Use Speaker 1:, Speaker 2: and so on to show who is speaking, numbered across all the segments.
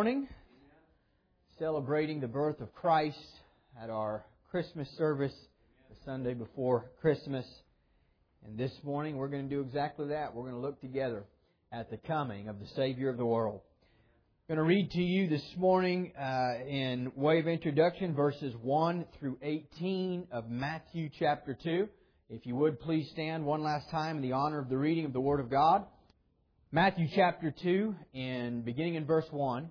Speaker 1: morning, celebrating the birth of Christ at our Christmas service the Sunday before Christmas. And this morning we're going to do exactly that. We're going to look together at the coming of the Savior of the world. I'm going to read to you this morning uh, in way of introduction verses 1 through 18 of Matthew chapter 2. If you would please stand one last time in the honor of the reading of the Word of God. Matthew chapter 2, in beginning in verse 1,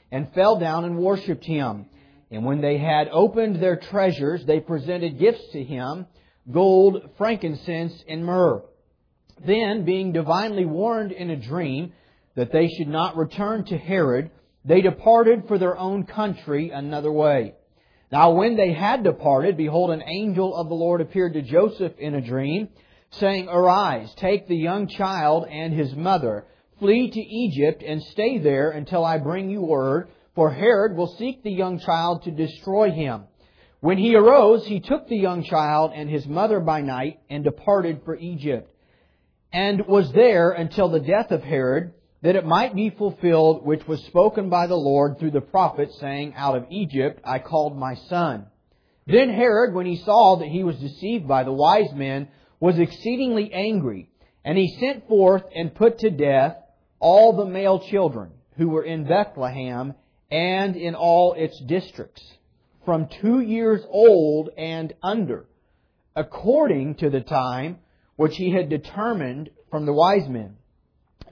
Speaker 1: and fell down and worshipped him. And when they had opened their treasures, they presented gifts to him, gold, frankincense, and myrrh. Then, being divinely warned in a dream that they should not return to Herod, they departed for their own country another way. Now when they had departed, behold, an angel of the Lord appeared to Joseph in a dream, saying, Arise, take the young child and his mother, flee to Egypt, and stay there until I bring you word, for Herod will seek the young child to destroy him. When he arose, he took the young child and his mother by night, and departed for Egypt, and was there until the death of Herod, that it might be fulfilled which was spoken by the Lord through the prophet, saying, Out of Egypt I called my son. Then Herod, when he saw that he was deceived by the wise men, was exceedingly angry, and he sent forth and put to death all the male children who were in Bethlehem and in all its districts, from two years old and under, according to the time which he had determined from the wise men.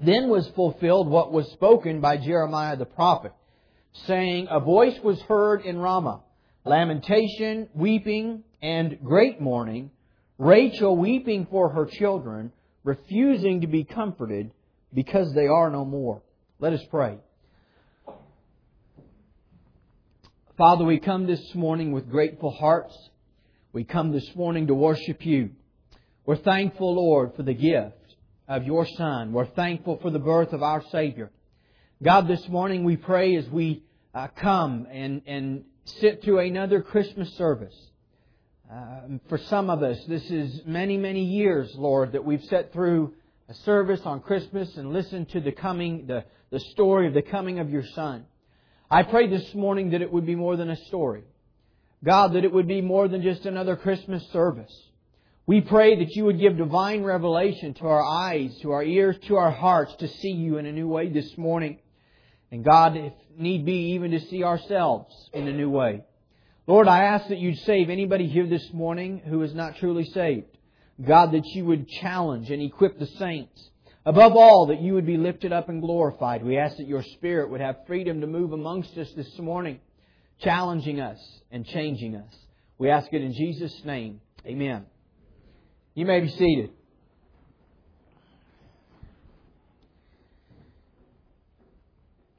Speaker 1: Then was fulfilled what was spoken by Jeremiah the prophet, saying, A voice was heard in Ramah, lamentation, weeping, and great mourning, Rachel weeping for her children, refusing to be comforted because they are no more. Let us pray. Father, we come this morning with grateful hearts. We come this morning to worship you. We're thankful, Lord, for the gift of your Son. We're thankful for the birth of our Savior. God, this morning we pray as we uh, come and, and sit through another Christmas service. Uh, for some of us, this is many, many years, Lord, that we've sat through a service on Christmas and listen to the coming, the, the story of the coming of your Son. I pray this morning that it would be more than a story. God, that it would be more than just another Christmas service. We pray that you would give divine revelation to our eyes, to our ears, to our hearts to see you in a new way this morning. And God, if need be, even to see ourselves in a new way. Lord, I ask that you'd save anybody here this morning who is not truly saved. God, that you would challenge and equip the saints. Above all, that you would be lifted up and glorified. We ask that your Spirit would have freedom to move amongst us this morning, challenging us and changing us. We ask it in Jesus' name. Amen. You may be seated.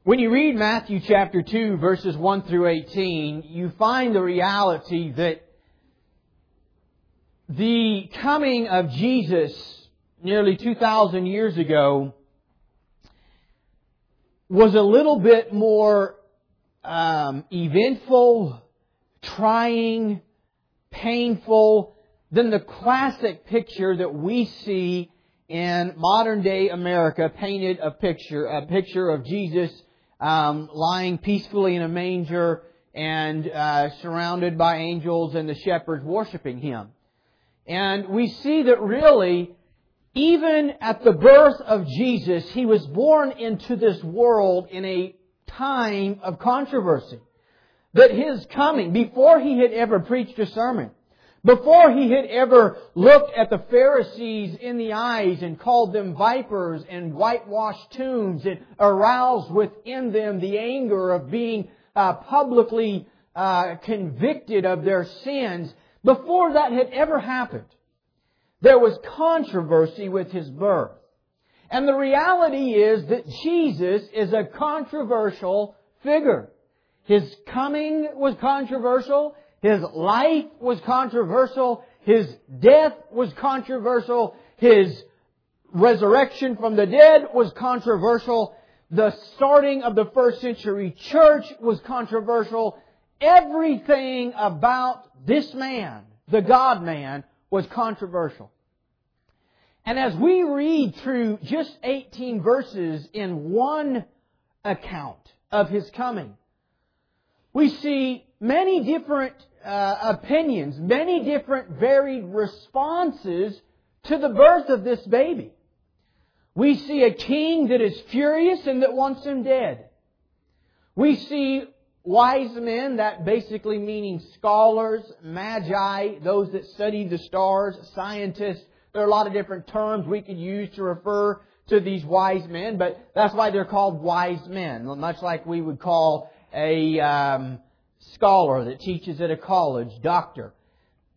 Speaker 1: When you read Matthew chapter 2 verses 1 through 18, you find the reality that the coming of Jesus nearly 2,000 years ago was a little bit more um, eventful, trying, painful than the classic picture that we see in modern day America painted a picture, a picture of Jesus um, lying peacefully in a manger and uh, surrounded by angels and the shepherds worshiping him. And we see that really, even at the birth of Jesus, he was born into this world in a time of controversy. That his coming, before he had ever preached a sermon, before he had ever looked at the Pharisees in the eyes and called them vipers and whitewashed tombs and aroused within them the anger of being uh, publicly uh, convicted of their sins, before that had ever happened, there was controversy with his birth. And the reality is that Jesus is a controversial figure. His coming was controversial. His life was controversial. His death was controversial. His resurrection from the dead was controversial. The starting of the first century church was controversial. Everything about this man, the God man, was controversial. And as we read through just 18 verses in one account of his coming, we see many different uh, opinions, many different varied responses to the birth of this baby. We see a king that is furious and that wants him dead. We see wise men, that basically meaning scholars, magi, those that study the stars, scientists. There are a lot of different terms we could use to refer to these wise men, but that's why they're called wise men, much like we would call a um, scholar that teaches at a college, doctor.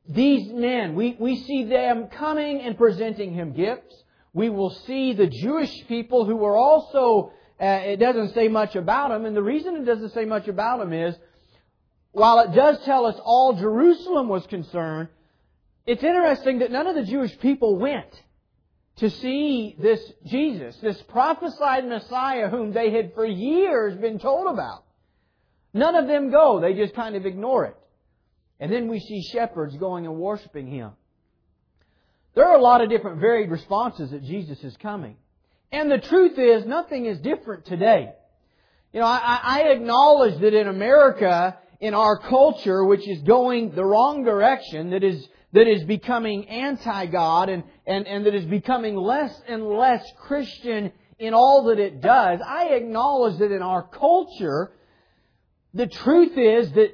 Speaker 1: These men, we, we see them coming and presenting him gifts. We will see the Jewish people who were also, uh, it doesn't say much about them, and the reason it doesn't say much about them is, while it does tell us all Jerusalem was concerned, it's interesting that none of the Jewish people went to see this Jesus, this prophesied Messiah whom they had for years been told about. None of them go. They just kind of ignore it. And then we see shepherds going and worshiping Him. There are a lot of different varied responses that Jesus is coming. And the truth is, nothing is different today. You know, I, I acknowledge that in America, in our culture, which is going the wrong direction, that is, that is becoming anti-God and, and, and that is becoming less and less Christian in all that it does, I acknowledge that in our culture, the truth is that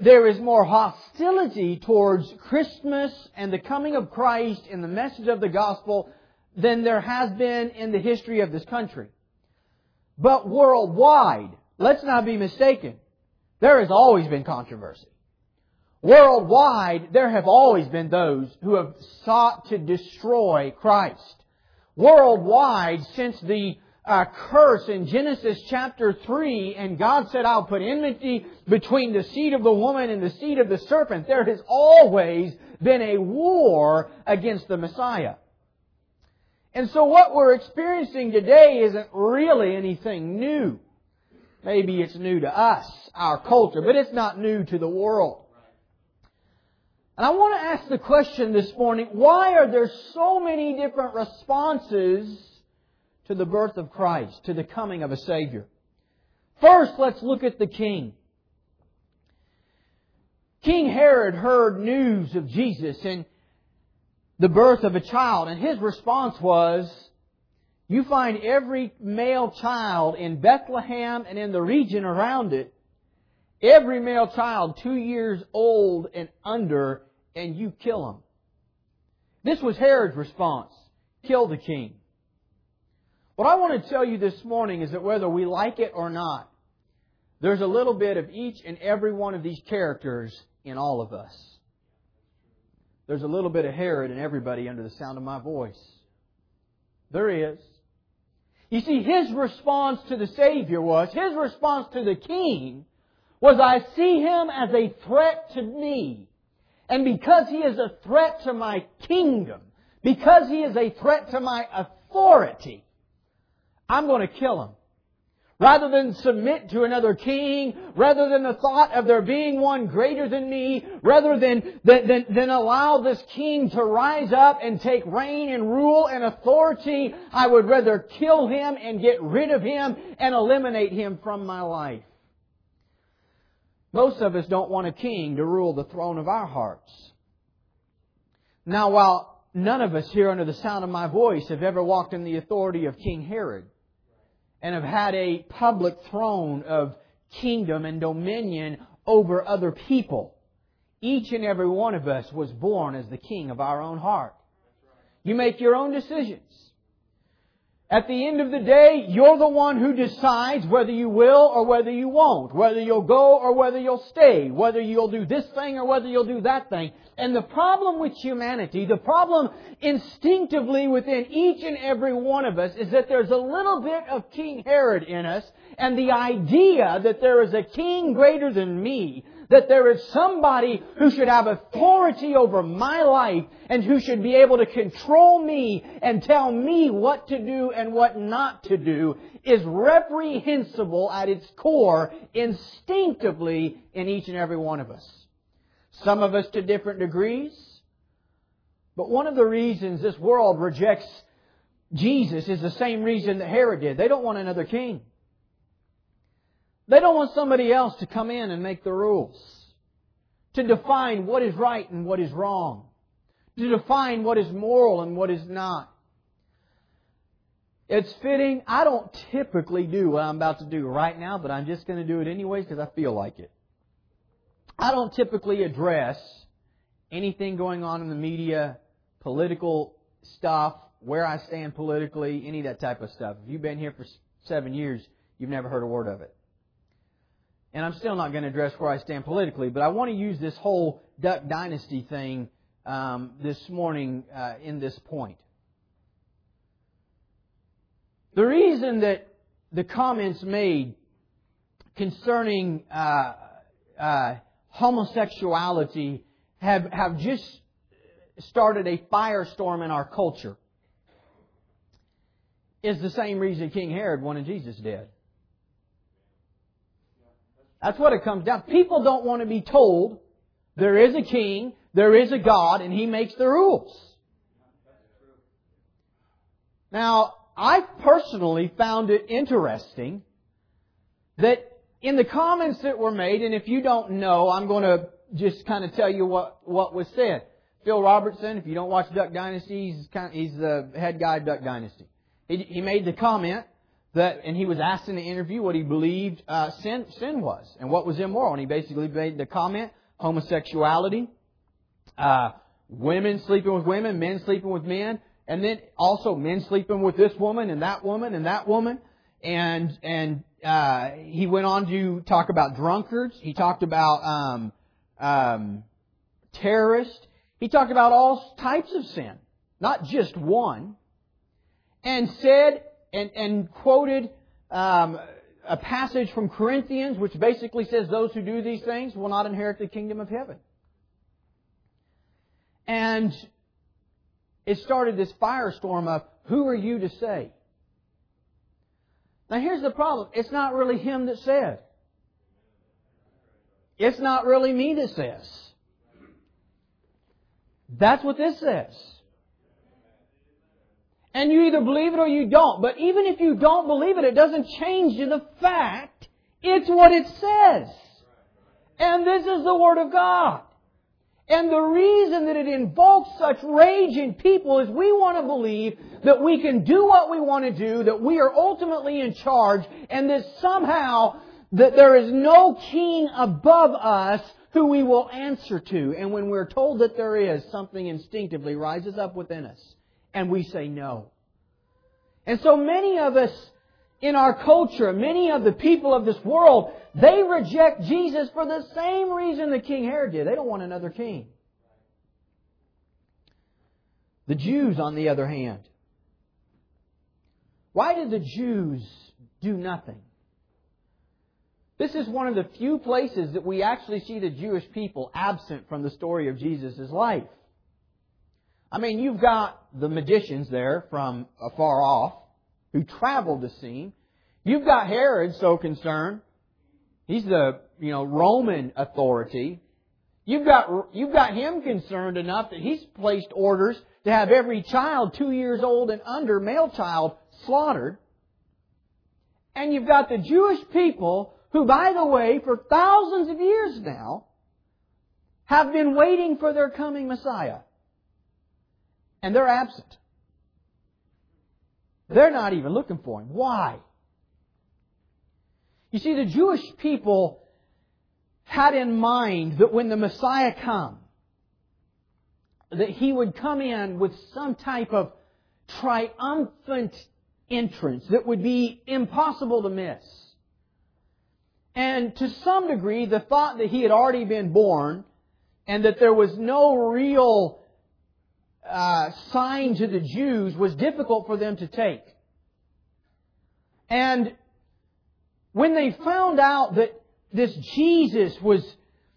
Speaker 1: there is more hostility towards Christmas and the coming of Christ and the message of the gospel than there has been in the history of this country. But worldwide, let's not be mistaken, there has always been controversy. Worldwide, there have always been those who have sought to destroy Christ. Worldwide, since the uh, curse in Genesis chapter 3, and God said, I'll put enmity between the seed of the woman and the seed of the serpent. There has always been a war against the Messiah. And so what we're experiencing today isn't really anything new. Maybe it's new to us, our culture, but it's not new to the world. And I want to ask the question this morning, why are there so many different responses to the birth of Christ, to the coming of a Savior. First, let's look at the king. King Herod heard news of Jesus and the birth of a child, and his response was, you find every male child in Bethlehem and in the region around it, every male child two years old and under, and you kill him. This was Herod's response. Kill the king. What I want to tell you this morning is that whether we like it or not, there's a little bit of each and every one of these characters in all of us. There's a little bit of Herod in everybody under the sound of my voice. There is. You see, his response to the Savior was, his response to the King was, I see him as a threat to me. And because he is a threat to my kingdom, because he is a threat to my authority, I'm going to kill him. Rather than submit to another king, rather than the thought of there being one greater than me, rather than, than, than, allow this king to rise up and take reign and rule and authority, I would rather kill him and get rid of him and eliminate him from my life. Most of us don't want a king to rule the throne of our hearts. Now, while none of us here under the sound of my voice have ever walked in the authority of King Herod, and have had a public throne of kingdom and dominion over other people. Each and every one of us was born as the king of our own heart. You make your own decisions. At the end of the day, you're the one who decides whether you will or whether you won't, whether you'll go or whether you'll stay, whether you'll do this thing or whether you'll do that thing. And the problem with humanity, the problem instinctively within each and every one of us is that there's a little bit of King Herod in us and the idea that there is a king greater than me that there is somebody who should have authority over my life and who should be able to control me and tell me what to do and what not to do is reprehensible at its core instinctively in each and every one of us. Some of us to different degrees. But one of the reasons this world rejects Jesus is the same reason that Herod did. They don't want another king. They don't want somebody else to come in and make the rules. To define what is right and what is wrong. To define what is moral and what is not. It's fitting. I don't typically do what I'm about to do right now, but I'm just going to do it anyways because I feel like it. I don't typically address anything going on in the media, political stuff, where I stand politically, any of that type of stuff. If you've been here for seven years, you've never heard a word of it and I'm still not going to address where I stand politically, but I want to use this whole Duck Dynasty thing um, this morning uh, in this point. The reason that the comments made concerning uh, uh, homosexuality have, have just started a firestorm in our culture is the same reason King Herod wanted Jesus dead. That's what it comes down. To. People don't want to be told there is a king, there is a God, and he makes the rules. Now, I personally found it interesting that in the comments that were made, and if you don't know, I'm going to just kind of tell you what, what was said. Phil Robertson, if you don't watch Duck Dynasty, he's, kind of, he's the head guy of Duck Dynasty. He, he made the comment that, and he was asked in the interview what he believed uh, sin, sin was and what was immoral. And he basically made the comment homosexuality, uh, women sleeping with women, men sleeping with men, and then also men sleeping with this woman and that woman and that woman. And and uh, he went on to talk about drunkards. He talked about um, um, terrorists. He talked about all types of sin, not just one. And said and, and quoted um, a passage from Corinthians which basically says those who do these things will not inherit the kingdom of heaven. And it started this firestorm of who are you to say? Now here's the problem. It's not really him that said. It's not really me that says. That's what this says. And you either believe it or you don't. But even if you don't believe it, it doesn't change the fact. It's what it says. And this is the Word of God. And the reason that it invokes such rage in people is we want to believe that we can do what we want to do, that we are ultimately in charge, and that somehow that there is no king above us who we will answer to. And when we're told that there is, something instinctively rises up within us and we say no. And so many of us in our culture, many of the people of this world, they reject Jesus for the same reason that King Herod did. They don't want another king. The Jews, on the other hand, why did the Jews do nothing? This is one of the few places that we actually see the Jewish people absent from the story of Jesus' life. I mean, you've got the magicians there from afar off who traveled see him. You've got Herod so concerned. He's the, you know, Roman authority. You've got, you've got him concerned enough that he's placed orders to have every child two years old and under, male child, slaughtered. And you've got the Jewish people who, by the way, for thousands of years now, have been waiting for their coming Messiah. And they're absent. They're not even looking for him. Why? You see, the Jewish people had in mind that when the Messiah come, that he would come in with some type of triumphant entrance that would be impossible to miss. And to some degree, the thought that he had already been born and that there was no real uh, sign to the Jews was difficult for them to take. And when they found out that this Jesus was,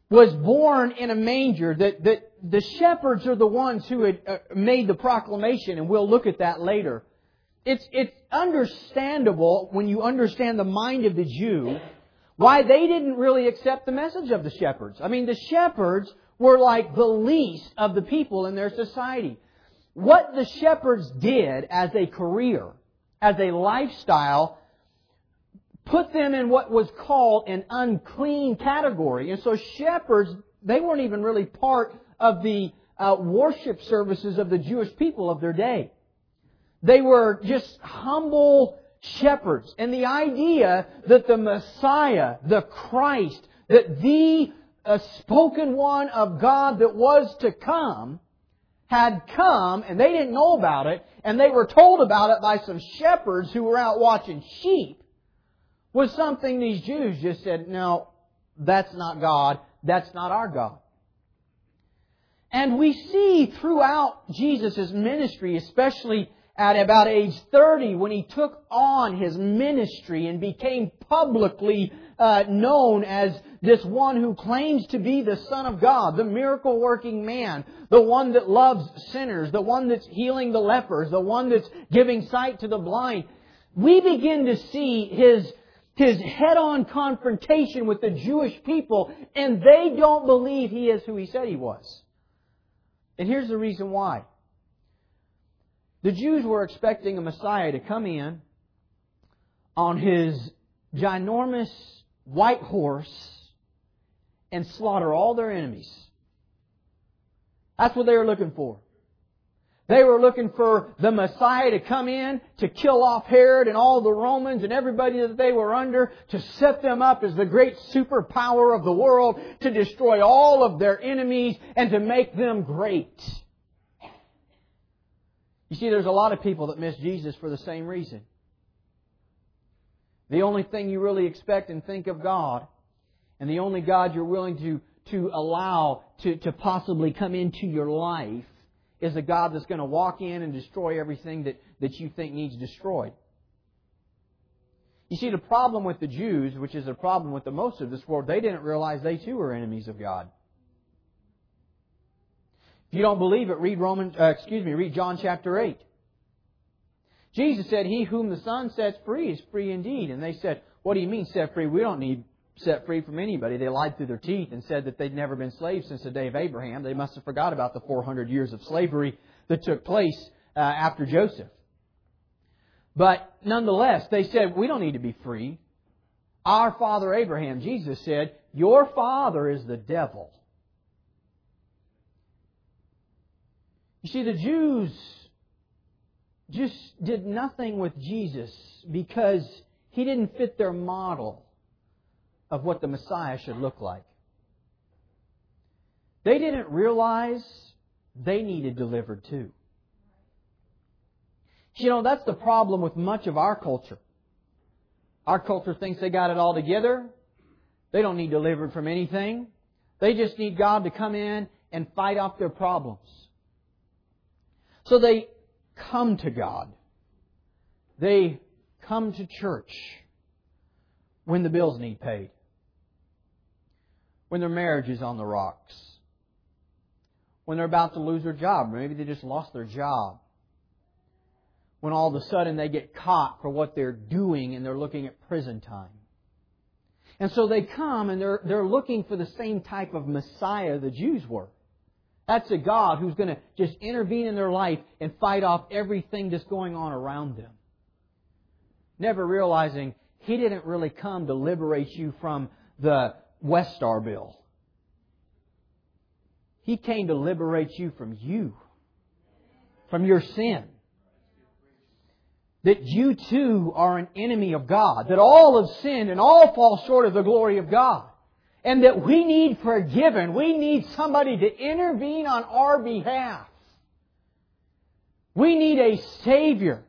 Speaker 1: was born in a manger, that, that the shepherds are the ones who had uh, made the proclamation, and we'll look at that later. It's, it's understandable when you understand the mind of the Jew why they didn't really accept the message of the shepherds. I mean, the shepherds were like the least of the people in their society. What the shepherds did as a career, as a lifestyle, put them in what was called an unclean category. And so shepherds, they weren't even really part of the uh, worship services of the Jewish people of their day. They were just humble shepherds. And the idea that the Messiah, the Christ, that the uh, spoken one of God that was to come, had come and they didn't know about it and they were told about it by some shepherds who were out watching sheep was something these Jews just said, no, that's not God. That's not our God. And we see throughout Jesus' ministry, especially at about age 30, when he took on his ministry and became publicly uh, known as this one who claims to be the Son of God, the miracle working man, the one that loves sinners, the one that's healing the lepers, the one that's giving sight to the blind. We begin to see his his head-on confrontation with the Jewish people, and they don't believe he is who he said he was. And here's the reason why. The Jews were expecting a Messiah to come in on his ginormous white horse and slaughter all their enemies. That's what they were looking for. They were looking for the Messiah to come in to kill off Herod and all the Romans and everybody that they were under, to set them up as the great superpower of the world, to destroy all of their enemies and to make them great. You see, there's a lot of people that miss Jesus for the same reason. The only thing you really expect and think of God, and the only God you're willing to, to allow to, to possibly come into your life is a God that's going to walk in and destroy everything that, that you think needs destroyed. You see, the problem with the Jews, which is a problem with the most of this world, they didn't realize they too were enemies of God. If you don't believe it, read Roman, uh, excuse me, read John chapter 8. Jesus said, He whom the Son sets free is free indeed. And they said, What do you mean set free? We don't need set free from anybody. They lied through their teeth and said that they'd never been slaves since the day of Abraham. They must have forgot about the 400 years of slavery that took place uh, after Joseph. But nonetheless, they said, we don't need to be free. Our father Abraham, Jesus said, your father is the devil. You see, the Jews just did nothing with Jesus because he didn't fit their model of what the Messiah should look like. They didn't realize they needed delivered too. You know, that's the problem with much of our culture. Our culture thinks they got it all together. They don't need delivered from anything. They just need God to come in and fight off their problems. So they come to God. They come to church when the bills need paid when their marriage is on the rocks, when they're about to lose their job, maybe they just lost their job, when all of a sudden they get caught for what they're doing and they're looking at prison time. And so they come and they're, they're looking for the same type of Messiah the Jews were. That's a God who's going to just intervene in their life and fight off everything that's going on around them. Never realizing He didn't really come to liberate you from the West Star Bill. He came to liberate you from you, from your sin. That you too are an enemy of God. That all have sinned and all fall short of the glory of God. And that we need forgiven. We need somebody to intervene on our behalf. We need a Savior.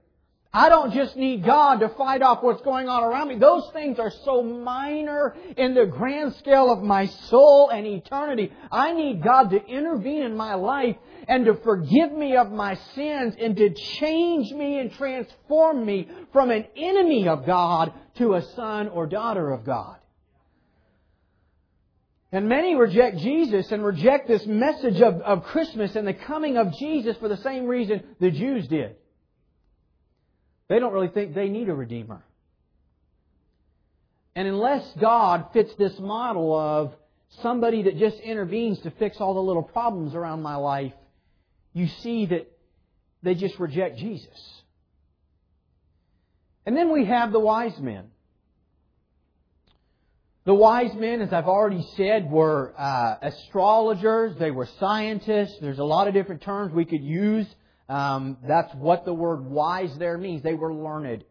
Speaker 1: I don't just need God to fight off what's going on around me. Those things are so minor in the grand scale of my soul and eternity. I need God to intervene in my life and to forgive me of my sins and to change me and transform me from an enemy of God to a son or daughter of God. And many reject Jesus and reject this message of, of Christmas and the coming of Jesus for the same reason the Jews did. They don't really think they need a Redeemer. And unless God fits this model of somebody that just intervenes to fix all the little problems around my life, you see that they just reject Jesus. And then we have the wise men. The wise men, as I've already said, were uh, astrologers, they were scientists. There's a lot of different terms we could use um, that's what the word wise there means. They were learned.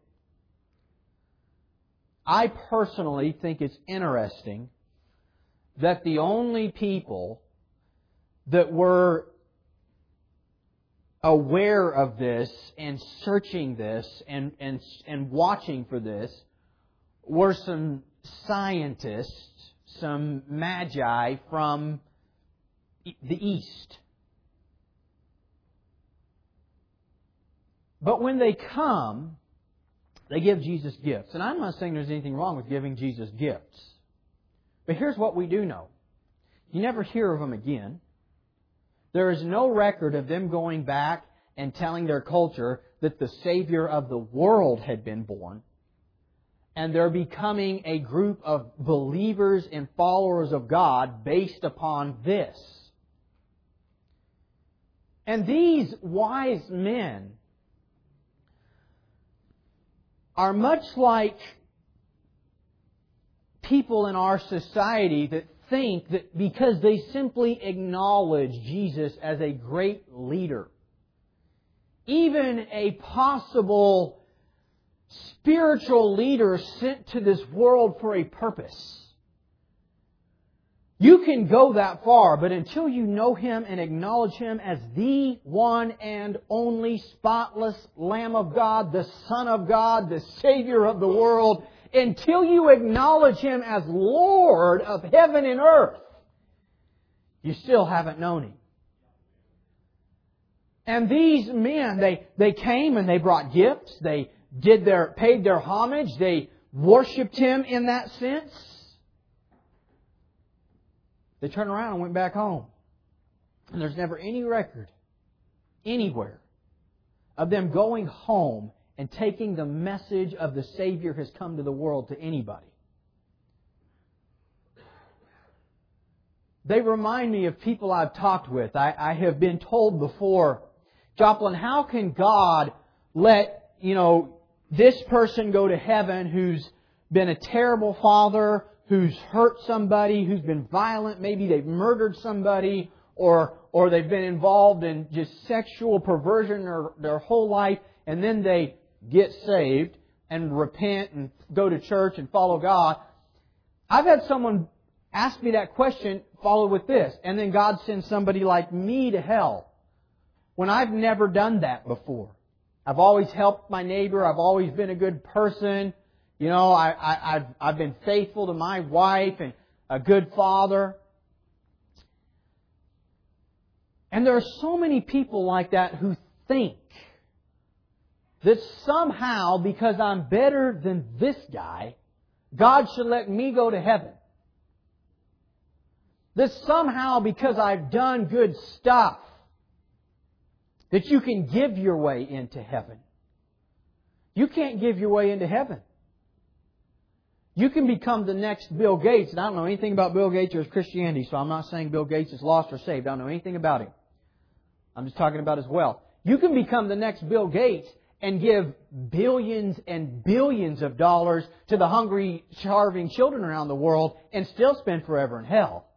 Speaker 1: I personally think it's interesting that the only people that were aware of this and searching this and, and, and watching for this were some scientists, some magi from the East. But when they come, they give Jesus gifts. And I'm not saying there's anything wrong with giving Jesus gifts. But here's what we do know. You never hear of them again. There is no record of them going back and telling their culture that the Savior of the world had been born. And they're becoming a group of believers and followers of God based upon this. And these wise men are much like people in our society that think that because they simply acknowledge Jesus as a great leader, even a possible spiritual leader sent to this world for a purpose, you can go that far, but until you know Him and acknowledge Him as the one and only spotless Lamb of God, the Son of God, the Savior of the world, until you acknowledge Him as Lord of heaven and earth, you still haven't known Him. And these men, they, they came and they brought gifts, they did their, paid their homage, they worshiped Him in that sense. They turned around and went back home. And there's never any record anywhere of them going home and taking the message of the Savior has come to the world to anybody. They remind me of people I've talked with. I, I have been told before, Joplin, how can God let, you know, this person go to heaven who's been a terrible father, who's hurt somebody, who's been violent, maybe they've murdered somebody, or, or they've been involved in just sexual perversion their, their whole life, and then they get saved and repent and go to church and follow God. I've had someone ask me that question followed with this, and then God sends somebody like me to hell. When I've never done that before. I've always helped my neighbor, I've always been a good person, you know, I, I, I've, I've been faithful to my wife and a good father. And there are so many people like that who think that somehow, because I'm better than this guy, God should let me go to heaven. That somehow, because I've done good stuff, that you can give your way into heaven. You can't give your way into heaven. You can become the next Bill Gates, and I don't know anything about Bill Gates or his Christianity, so I'm not saying Bill Gates is lost or saved. I don't know anything about him. I'm just talking about his wealth. You can become the next Bill Gates and give billions and billions of dollars to the hungry, starving children around the world and still spend forever in hell.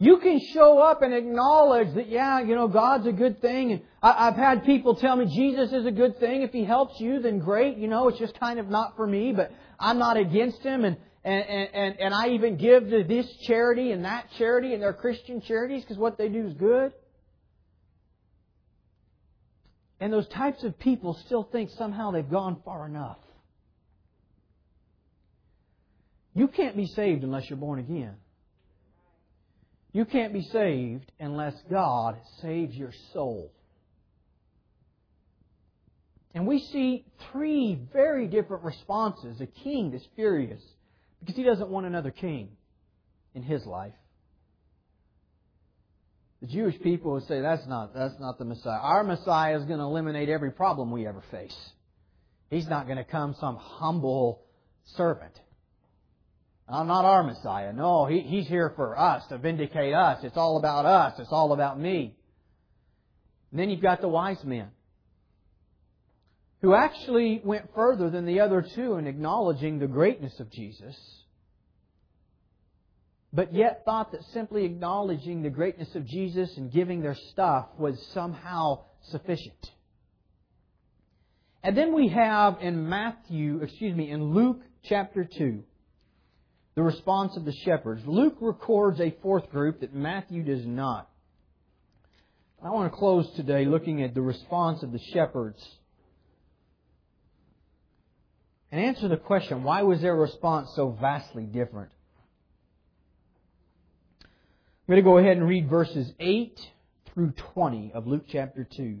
Speaker 1: You can show up and acknowledge that, yeah, you know, God's a good thing. And I, have had people tell me Jesus is a good thing. If He helps you, then great. You know, it's just kind of not for me, but I'm not against Him. And, and, and, and I even give to this charity and that charity and their Christian charities because what they do is good. And those types of people still think somehow they've gone far enough. You can't be saved unless you're born again. You can't be saved unless God saves your soul. And we see three very different responses. A king that's furious because he doesn't want another king in his life. The Jewish people would say that's not that's not the Messiah. Our Messiah is going to eliminate every problem we ever face. He's not going to come some humble servant. I'm not our Messiah. No, he, He's here for us, to vindicate us. It's all about us. It's all about me. And then you've got the wise men, who actually went further than the other two in acknowledging the greatness of Jesus, but yet thought that simply acknowledging the greatness of Jesus and giving their stuff was somehow sufficient. And then we have in Matthew, excuse me, in Luke chapter 2, the response of the shepherds. Luke records a fourth group that Matthew does not. I want to close today looking at the response of the shepherds and answer the question why was their response so vastly different? I'm going to go ahead and read verses 8 through 20 of Luke chapter 2.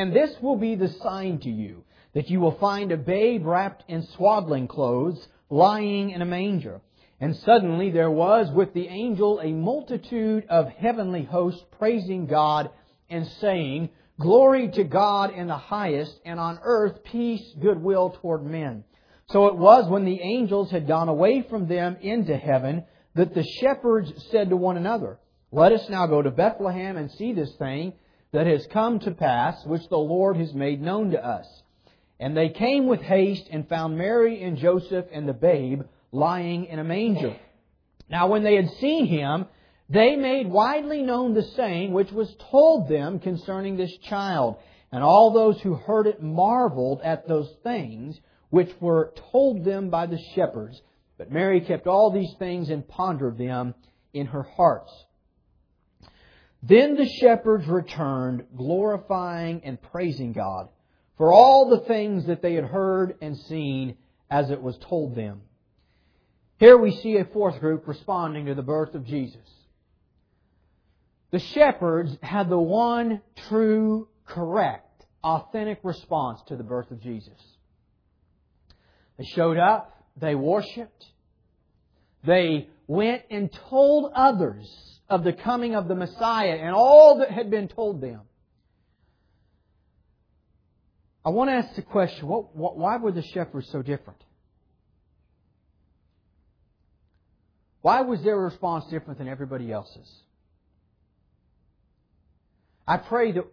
Speaker 1: And this will be the sign to you, that you will find a babe wrapped in swaddling clothes, lying in a manger. And suddenly there was with the angel a multitude of heavenly hosts praising God and saying, Glory to God in the highest, and on earth peace, goodwill toward men. So it was when the angels had gone away from them into heaven that the shepherds said to one another, Let us now go to Bethlehem and see this thing that has come to pass, which the Lord has made known to us. And they came with haste and found Mary and Joseph and the babe lying in a manger. Now when they had seen him, they made widely known the saying which was told them concerning this child. And all those who heard it marveled at those things which were told them by the shepherds. But Mary kept all these things and pondered them in her hearts. Then the shepherds returned, glorifying and praising God for all the things that they had heard and seen as it was told them. Here we see a fourth group responding to the birth of Jesus. The shepherds had the one true, correct, authentic response to the birth of Jesus. They showed up, they worshiped, they went and told others of the coming of the Messiah and all that had been told them. I want to ask the question what, what, why were the shepherds so different? Why was their response different than everybody else's? I pray that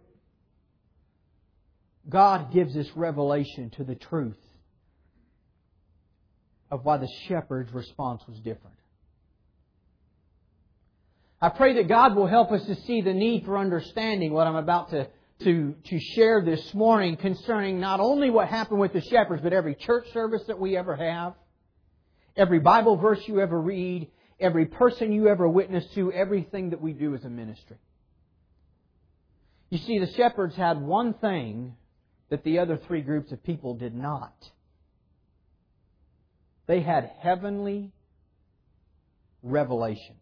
Speaker 1: God gives us revelation to the truth of why the shepherd's response was different. I pray that God will help us to see the need for understanding what I'm about to, to, to share this morning concerning not only what happened with the shepherds, but every church service that we ever have, every Bible verse you ever read, every person you ever witness to, everything that we do as a ministry. You see, the shepherds had one thing that the other three groups of people did not. They had heavenly revelation.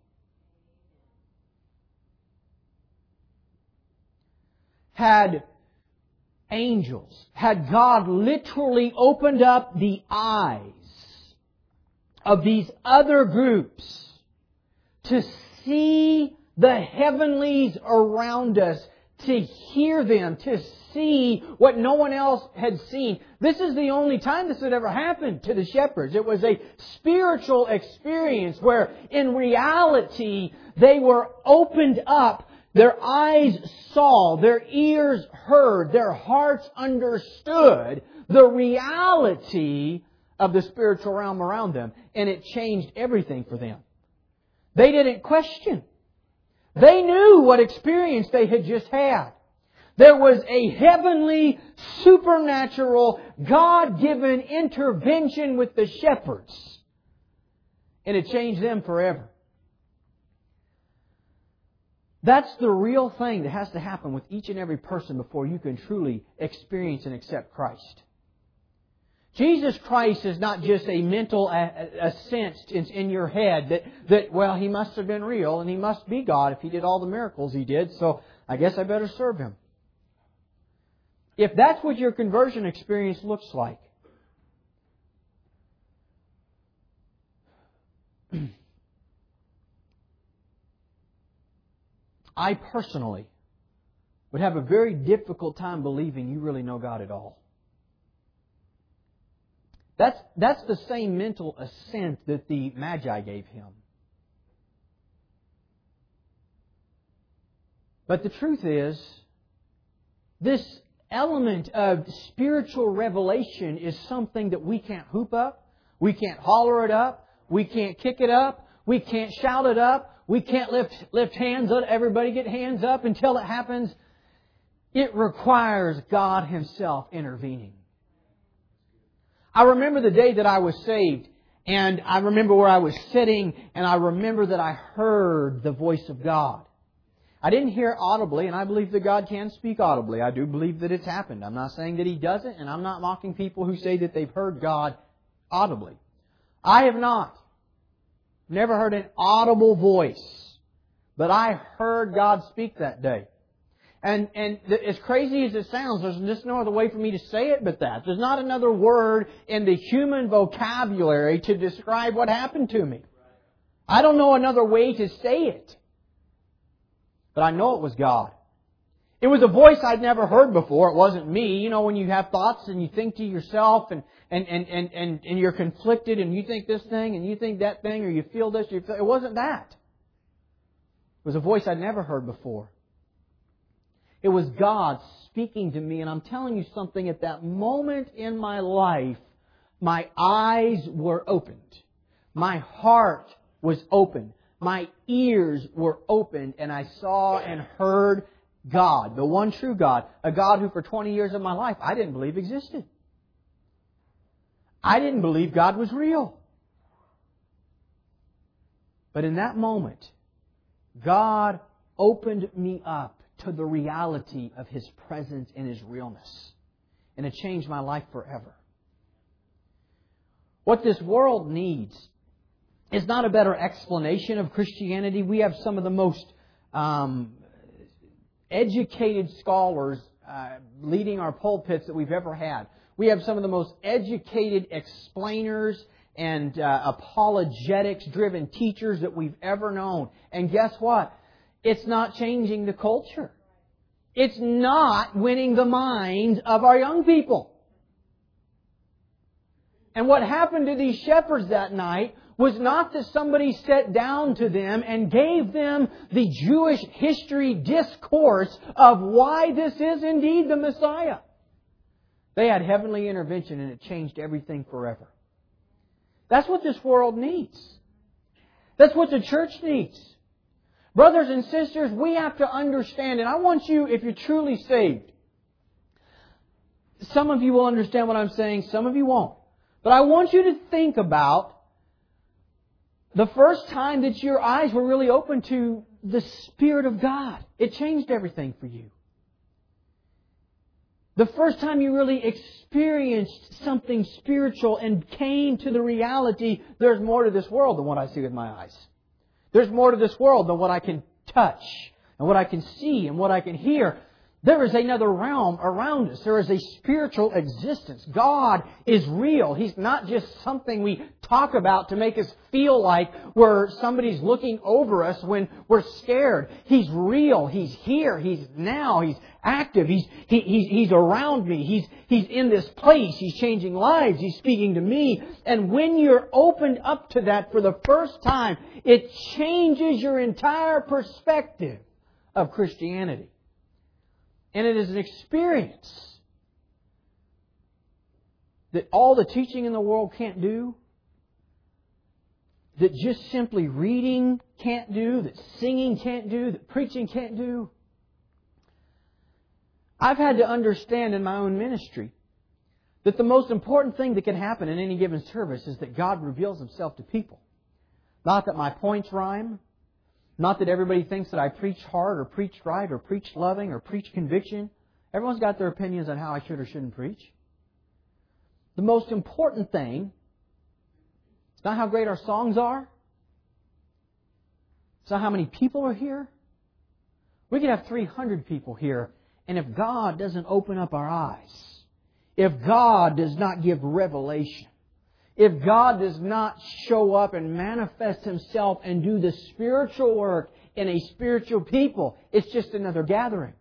Speaker 1: Had angels, had God literally opened up the eyes of these other groups to see the heavenlies around us, to hear them, to see what no one else had seen. This is the only time this had ever happened to the shepherds. It was a spiritual experience where in reality they were opened up their eyes saw, their ears heard, their hearts understood the reality of the spiritual realm around them, and it changed everything for them. They didn't question. They knew what experience they had just had. There was a heavenly, supernatural, God-given intervention with the shepherds. And it changed them forever. That's the real thing that has to happen with each and every person before you can truly experience and accept Christ. Jesus Christ is not just a mental assent in your head that, that, well, he must have been real and he must be God if he did all the miracles he did, so I guess I better serve him. If that's what your conversion experience looks like, I personally would have a very difficult time believing you really know God at all. That's, that's the same mental assent that the Magi gave him. But the truth is, this element of spiritual revelation is something that we can't hoop up, we can't holler it up, we can't kick it up, we can't shout it up, we can't lift, lift hands, let everybody get hands up until it happens. It requires God Himself intervening. I remember the day that I was saved, and I remember where I was sitting, and I remember that I heard the voice of God. I didn't hear it audibly, and I believe that God can speak audibly. I do believe that it's happened. I'm not saying that He doesn't, and I'm not mocking people who say that they've heard God audibly. I have not. Never heard an audible voice. But I heard God speak that day. And, and as crazy as it sounds, there's just no other way for me to say it but that. There's not another word in the human vocabulary to describe what happened to me. I don't know another way to say it. But I know it was God. It was a voice I'd never heard before. It wasn't me. You know, when you have thoughts and you think to yourself and, and, and, and, and, and you're conflicted and you think this thing and you think that thing or you feel this, you feel, it wasn't that. It was a voice I'd never heard before. It was God speaking to me, and I'm telling you something, at that moment in my life, my eyes were opened. My heart was open. My ears were opened, and I saw and heard God, the one true God, a God who for 20 years of my life I didn't believe existed. I didn't believe God was real. But in that moment, God opened me up to the reality of His presence and His realness. And it changed my life forever. What this world needs is not a better explanation of Christianity. We have some of the most um, educated scholars uh, leading our pulpits that we've ever had. We have some of the most educated explainers and uh, apologetics driven teachers that we've ever known. And guess what? It's not changing the culture. It's not winning the minds of our young people. And what happened to these shepherds that night was not that somebody sat down to them and gave them the Jewish history discourse of why this is indeed the Messiah. They had heavenly intervention and it changed everything forever. That's what this world needs. That's what the church needs. Brothers and sisters, we have to understand, and I want you, if you're truly saved, some of you will understand what I'm saying, some of you won't. But I want you to think about the first time that your eyes were really open to the Spirit of God. It changed everything for you. The first time you really experienced something spiritual and came to the reality, there's more to this world than what I see with my eyes. There's more to this world than what I can touch and what I can see and what I can hear. There is another realm around us. There is a spiritual existence. God is real. He's not just something we talk about to make us feel like we're somebody's looking over us when we're scared. He's real. He's here. He's now. He's active. He's, he, he's, he's around me. He's, he's in this place. He's changing lives. He's speaking to me. And when you're opened up to that for the first time, it changes your entire perspective of Christianity. And it is an experience that all the teaching in the world can't do, that just simply reading can't do, that singing can't do, that preaching can't do. I've had to understand in my own ministry that the most important thing that can happen in any given service is that God reveals Himself to people. Not that my points rhyme, not that everybody thinks that I preach hard or preach right or preach loving or preach conviction. Everyone's got their opinions on how I should or shouldn't preach. The most important thing is not how great our songs are. It's not how many people are here. We could have 300 people here, and if God doesn't open up our eyes, if God does not give revelation, if God does not show up and manifest Himself and do the spiritual work in a spiritual people, it's just another gathering.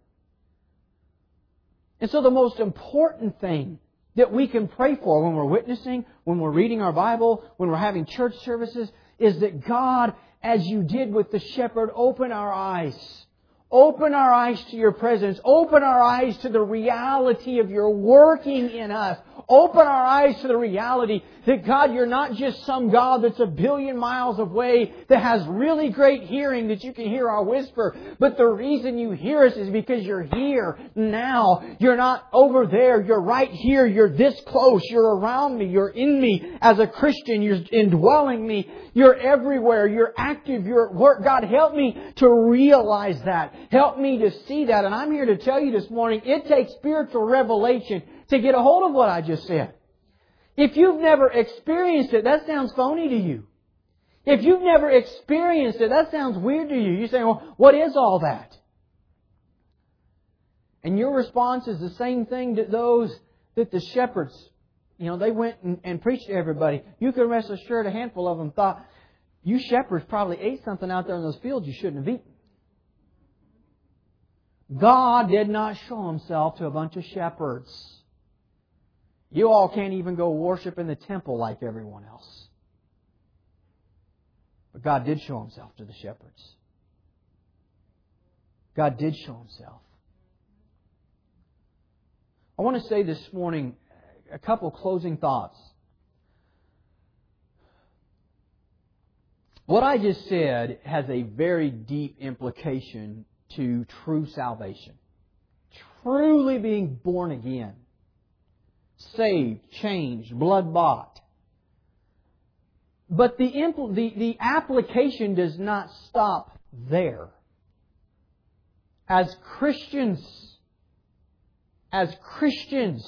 Speaker 1: And so the most important thing that we can pray for when we're witnessing, when we're reading our Bible, when we're having church services, is that God, as you did with the shepherd, open our eyes. Open our eyes to your presence. Open our eyes to the reality of your working in us. Open our eyes to the reality that God, you're not just some God that's a billion miles away that has really great hearing that you can hear our whisper. But the reason you hear us is because you're here now. You're not over there. You're right here. You're this close. You're around me. You're in me. As a Christian, you're indwelling me. You're everywhere. You're active. You're at work. God, help me to realize that. Help me to see that. And I'm here to tell you this morning, it takes spiritual revelation to get a hold of what I just said. If you've never experienced it, that sounds phony to you. If you've never experienced it, that sounds weird to you. You say, well, what is all that? And your response is the same thing to those that the shepherds, you know, they went and, and preached to everybody. You can rest assured a handful of them thought, you shepherds probably ate something out there in those fields you shouldn't have eaten. God did not show himself to a bunch of shepherds. You all can't even go worship in the temple like everyone else. But God did show himself to the shepherds. God did show himself. I want to say this morning a couple closing thoughts. What I just said has a very deep implication to true salvation. Truly being born again saved, changed, blood bought. But the, impl- the, the application does not stop there. As Christians, as Christians,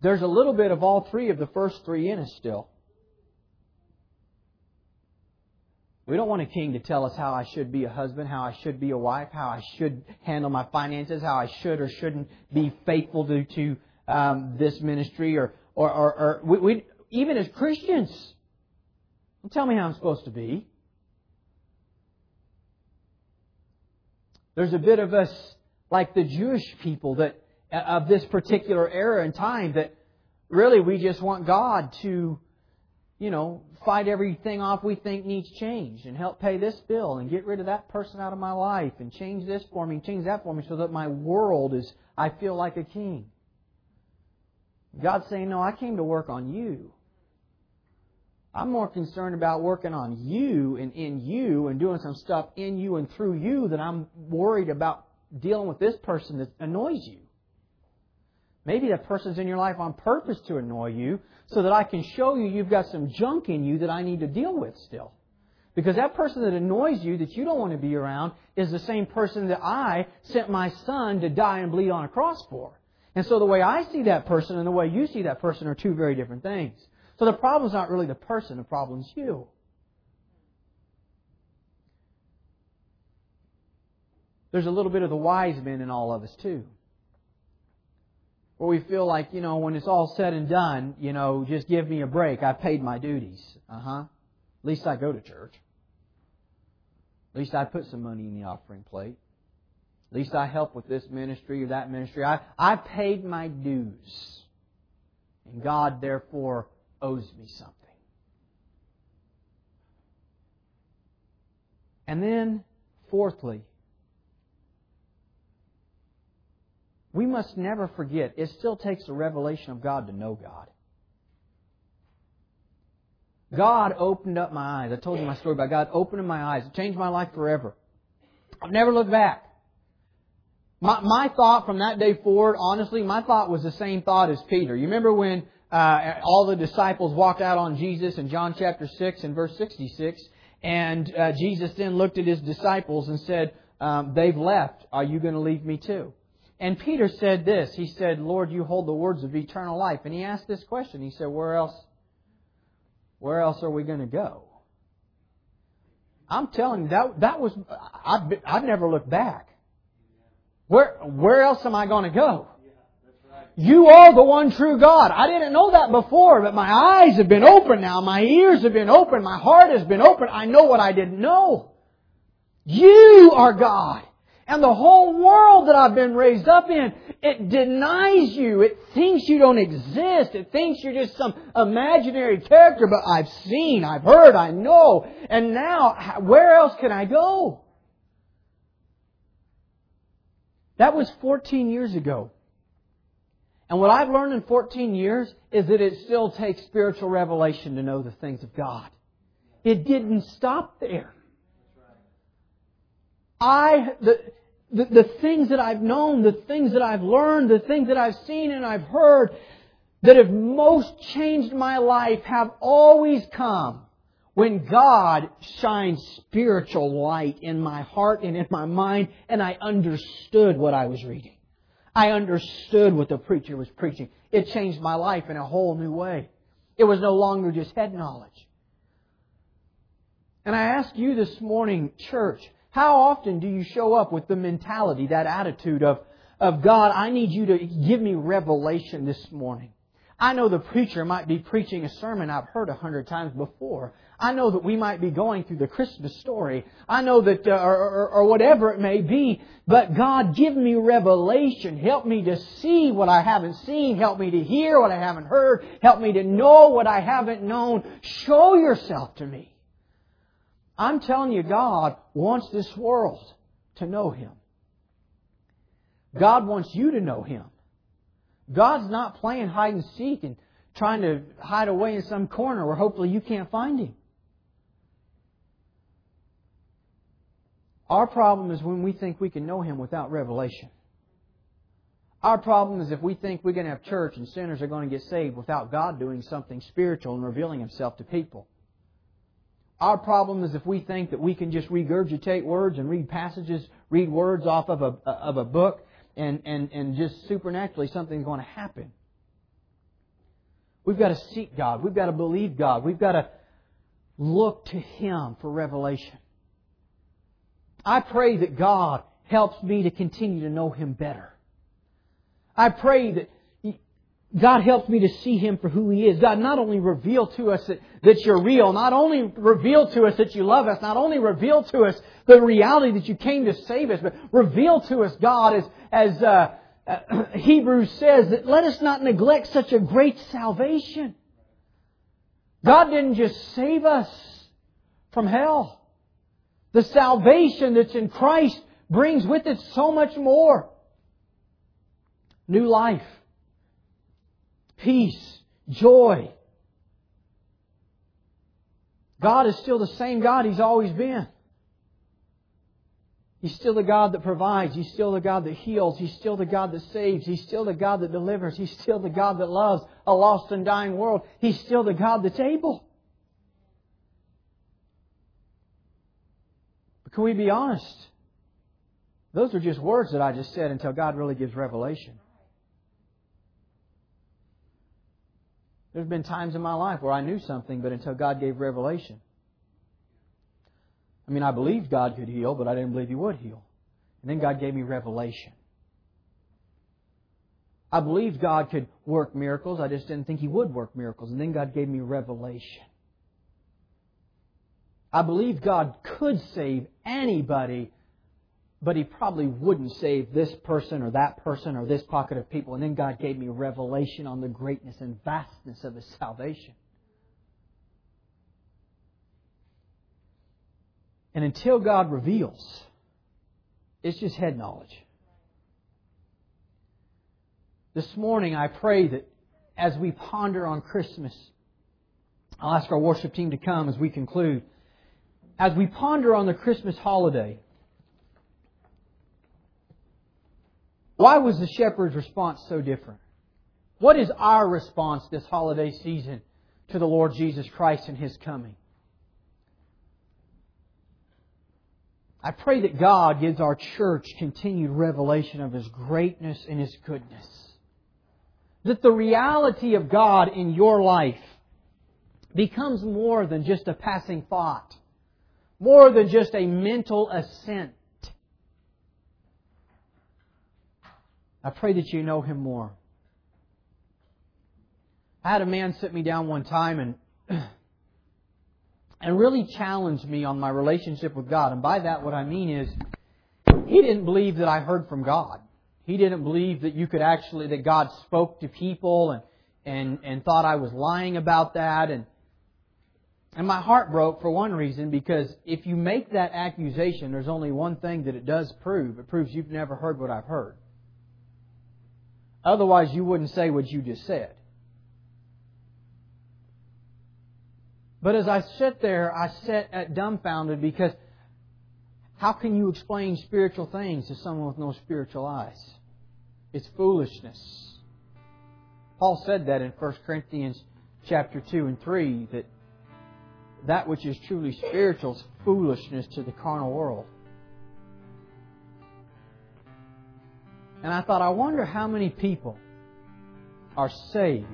Speaker 1: there's a little bit of all three of the first three in us still. We don't want a king to tell us how I should be a husband, how I should be a wife, how I should handle my finances, how I should or shouldn't be faithful to, to um, this ministry, or or, or, or we, we, even as Christians. Don't tell me how I'm supposed to be. There's a bit of us like the Jewish people that uh, of this particular era and time that really we just want God to, you know, fight everything off we think needs change and help pay this bill and get rid of that person out of my life and change this for me and change that for me so that my world is, I feel like a king. God's saying, no, I came to work on you. I'm more concerned about working on you and in you and doing some stuff in you and through you than I'm worried about dealing with this person that annoys you. Maybe that person's in your life on purpose to annoy you so that I can show you you've got some junk in you that I need to deal with still. Because that person that annoys you, that you don't want to be around, is the same person that I sent my son to die and bleed on a cross for. And so the way I see that person and the way you see that person are two very different things. So the problem's not really the person, the problem's you. There's a little bit of the wise men in all of us too. Where we feel like, you know, when it's all said and done, you know, just give me a break. I've paid my duties. Uh huh. At least I go to church. At least I put some money in the offering plate. At least I help with this ministry or that ministry. I, I paid my dues. And God, therefore, owes me something. And then, fourthly, we must never forget it still takes a revelation of God to know God. God opened up my eyes. I told you my story about God opening my eyes. It changed my life forever. I've never looked back. My, my thought from that day forward, honestly, my thought was the same thought as Peter. You remember when uh, all the disciples walked out on Jesus in John chapter 6 and verse 66, and uh, Jesus then looked at his disciples and said, um, They've left. Are you going to leave me too? And Peter said this. He said, Lord, you hold the words of eternal life. And he asked this question. He said, Where else where else are we going to go? I'm telling you, that, that was, I've, I've never looked back. Where, where else am I going to go? You are the one true God. I didn't know that before, but my eyes have been open now. My ears have been open. My heart has been open. I know what I didn't know. You are God. And the whole world that I've been raised up in, it denies you. It thinks you don't exist. It thinks you're just some imaginary character, but I've seen, I've heard, I know. And now, where else can I go? That was 14 years ago. And what I've learned in 14 years is that it still takes spiritual revelation to know the things of God. It didn't stop there. I, the, the, the things that I've known, the things that I've learned, the things that I've seen and I've heard that have most changed my life have always come when God shines spiritual light in my heart and in my mind and I understood what I was reading. I understood what the preacher was preaching. It changed my life in a whole new way. It was no longer just head knowledge. And I ask you this morning, church, how often do you show up with the mentality, that attitude of, of God, I need you to give me revelation this morning. I know the preacher might be preaching a sermon I've heard a hundred times before. I know that we might be going through the Christmas story. I know that, uh, or, or, or, whatever it may be. But God, give me revelation. Help me to see what I haven't seen. Help me to hear what I haven't heard. Help me to know what I haven't known. Show yourself to me. I'm telling you, God wants this world to know Him. God wants you to know Him. God's not playing hide and seek and trying to hide away in some corner where hopefully you can't find Him. Our problem is when we think we can know Him without revelation. Our problem is if we think we're going to have church and sinners are going to get saved without God doing something spiritual and revealing Himself to people. Our problem is if we think that we can just regurgitate words and read passages, read words off of a, of a book, and, and, and just supernaturally something's going to happen. We've got to seek God. We've got to believe God. We've got to look to Him for revelation. I pray that God helps me to continue to know Him better. I pray that God helps me to see Him for who He is. God, not only reveal to us that, that you're real, not only reveal to us that you love us, not only reveal to us the reality that you came to save us, but reveal to us, God, as, as uh, uh, Hebrews says, that let us not neglect such a great salvation. God didn't just save us from hell. The salvation that's in Christ brings with it so much more. New life peace, joy. God is still the same God He's always been. He's still the God that provides. He's still the God that heals. He's still the God that saves. He's still the God that delivers. He's still the God that loves a lost and dying world. He's still the God that's able. But can we be honest? Those are just words that I just said until God really gives revelation. There's been times in my life where I knew something, but until God gave revelation. I mean, I believed God could heal, but I didn't believe He would heal. And then God gave me revelation. I believed God could work miracles, I just didn't think He would work miracles. And then God gave me revelation. I believed God could save anybody, but He probably wouldn't save this person or that person or this pocket of people. And then God gave me revelation on the greatness and vastness of His salvation. And until God reveals, it's just head knowledge. This morning, I pray that as we ponder on Christmas, I'll ask our worship team to come as we conclude. As we ponder on the Christmas holiday, why was the shepherd's response so different? What is our response this holiday season to the Lord Jesus Christ and His coming? I pray that God gives our church continued revelation of His greatness and His goodness. That the reality of God in your life becomes more than just a passing thought, more than just a mental assent. I pray that you know Him more. I had a man sit me down one time and and really challenged me on my relationship with God. And by that, what I mean is, he didn't believe that I heard from God. He didn't believe that you could actually, that God spoke to people and, and, and thought I was lying about that. And, and my heart broke for one reason, because if you make that accusation, there's only one thing that it does prove. It proves you've never heard what I've heard. Otherwise, you wouldn't say what you just said. But as I sit there, I sit at dumbfounded because how can you explain spiritual things to someone with no spiritual eyes? It's foolishness. Paul said that in 1 Corinthians chapter 2 and 3 that that which is truly spiritual is foolishness to the carnal world. And I thought, I wonder how many people are saved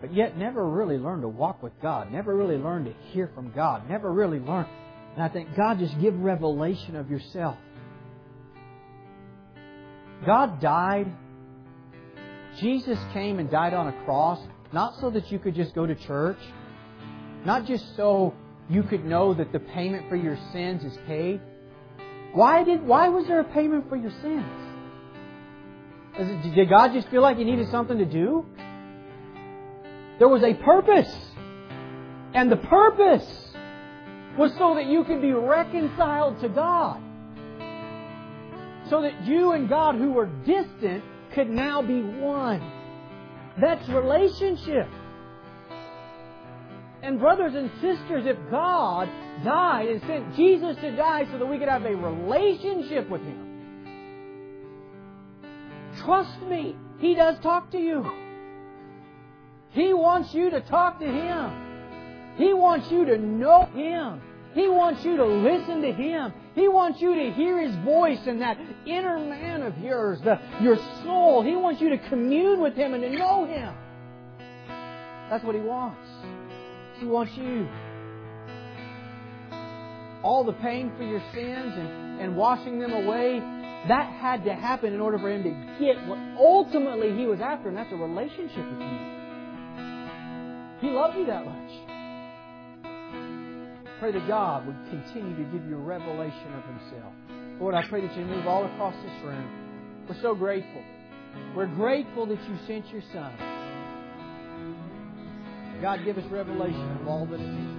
Speaker 1: but yet never really learned to walk with God, never really learned to hear from God, never really learned. And I think, God, just give revelation of yourself. God died. Jesus came and died on a cross, not so that you could just go to church, not just so you could know that the payment for your sins is paid. Why did why was there a payment for your sins? Did God just feel like He needed something to do? There was a purpose. And the purpose was so that you could be reconciled to God. So that you and God, who were distant, could now be one. That's relationship. And brothers and sisters, if God died and sent Jesus to die so that we could have a relationship with Him, trust me, He does talk to you. He wants you to talk to Him. He wants you to know Him. He wants you to listen to Him. He wants you to hear His voice and that inner man of yours, the, your soul. He wants you to commune with Him and to know Him. That's what He wants. He wants you. All the pain for your sins and, and washing them away, that had to happen in order for Him to get what ultimately He was after, and that's a relationship with you. He loved you that much. Pray that God would continue to give you a revelation of Himself. Lord, I pray that you move all across this room. We're so grateful. We're grateful that you sent your Son. God, give us revelation of all that it means.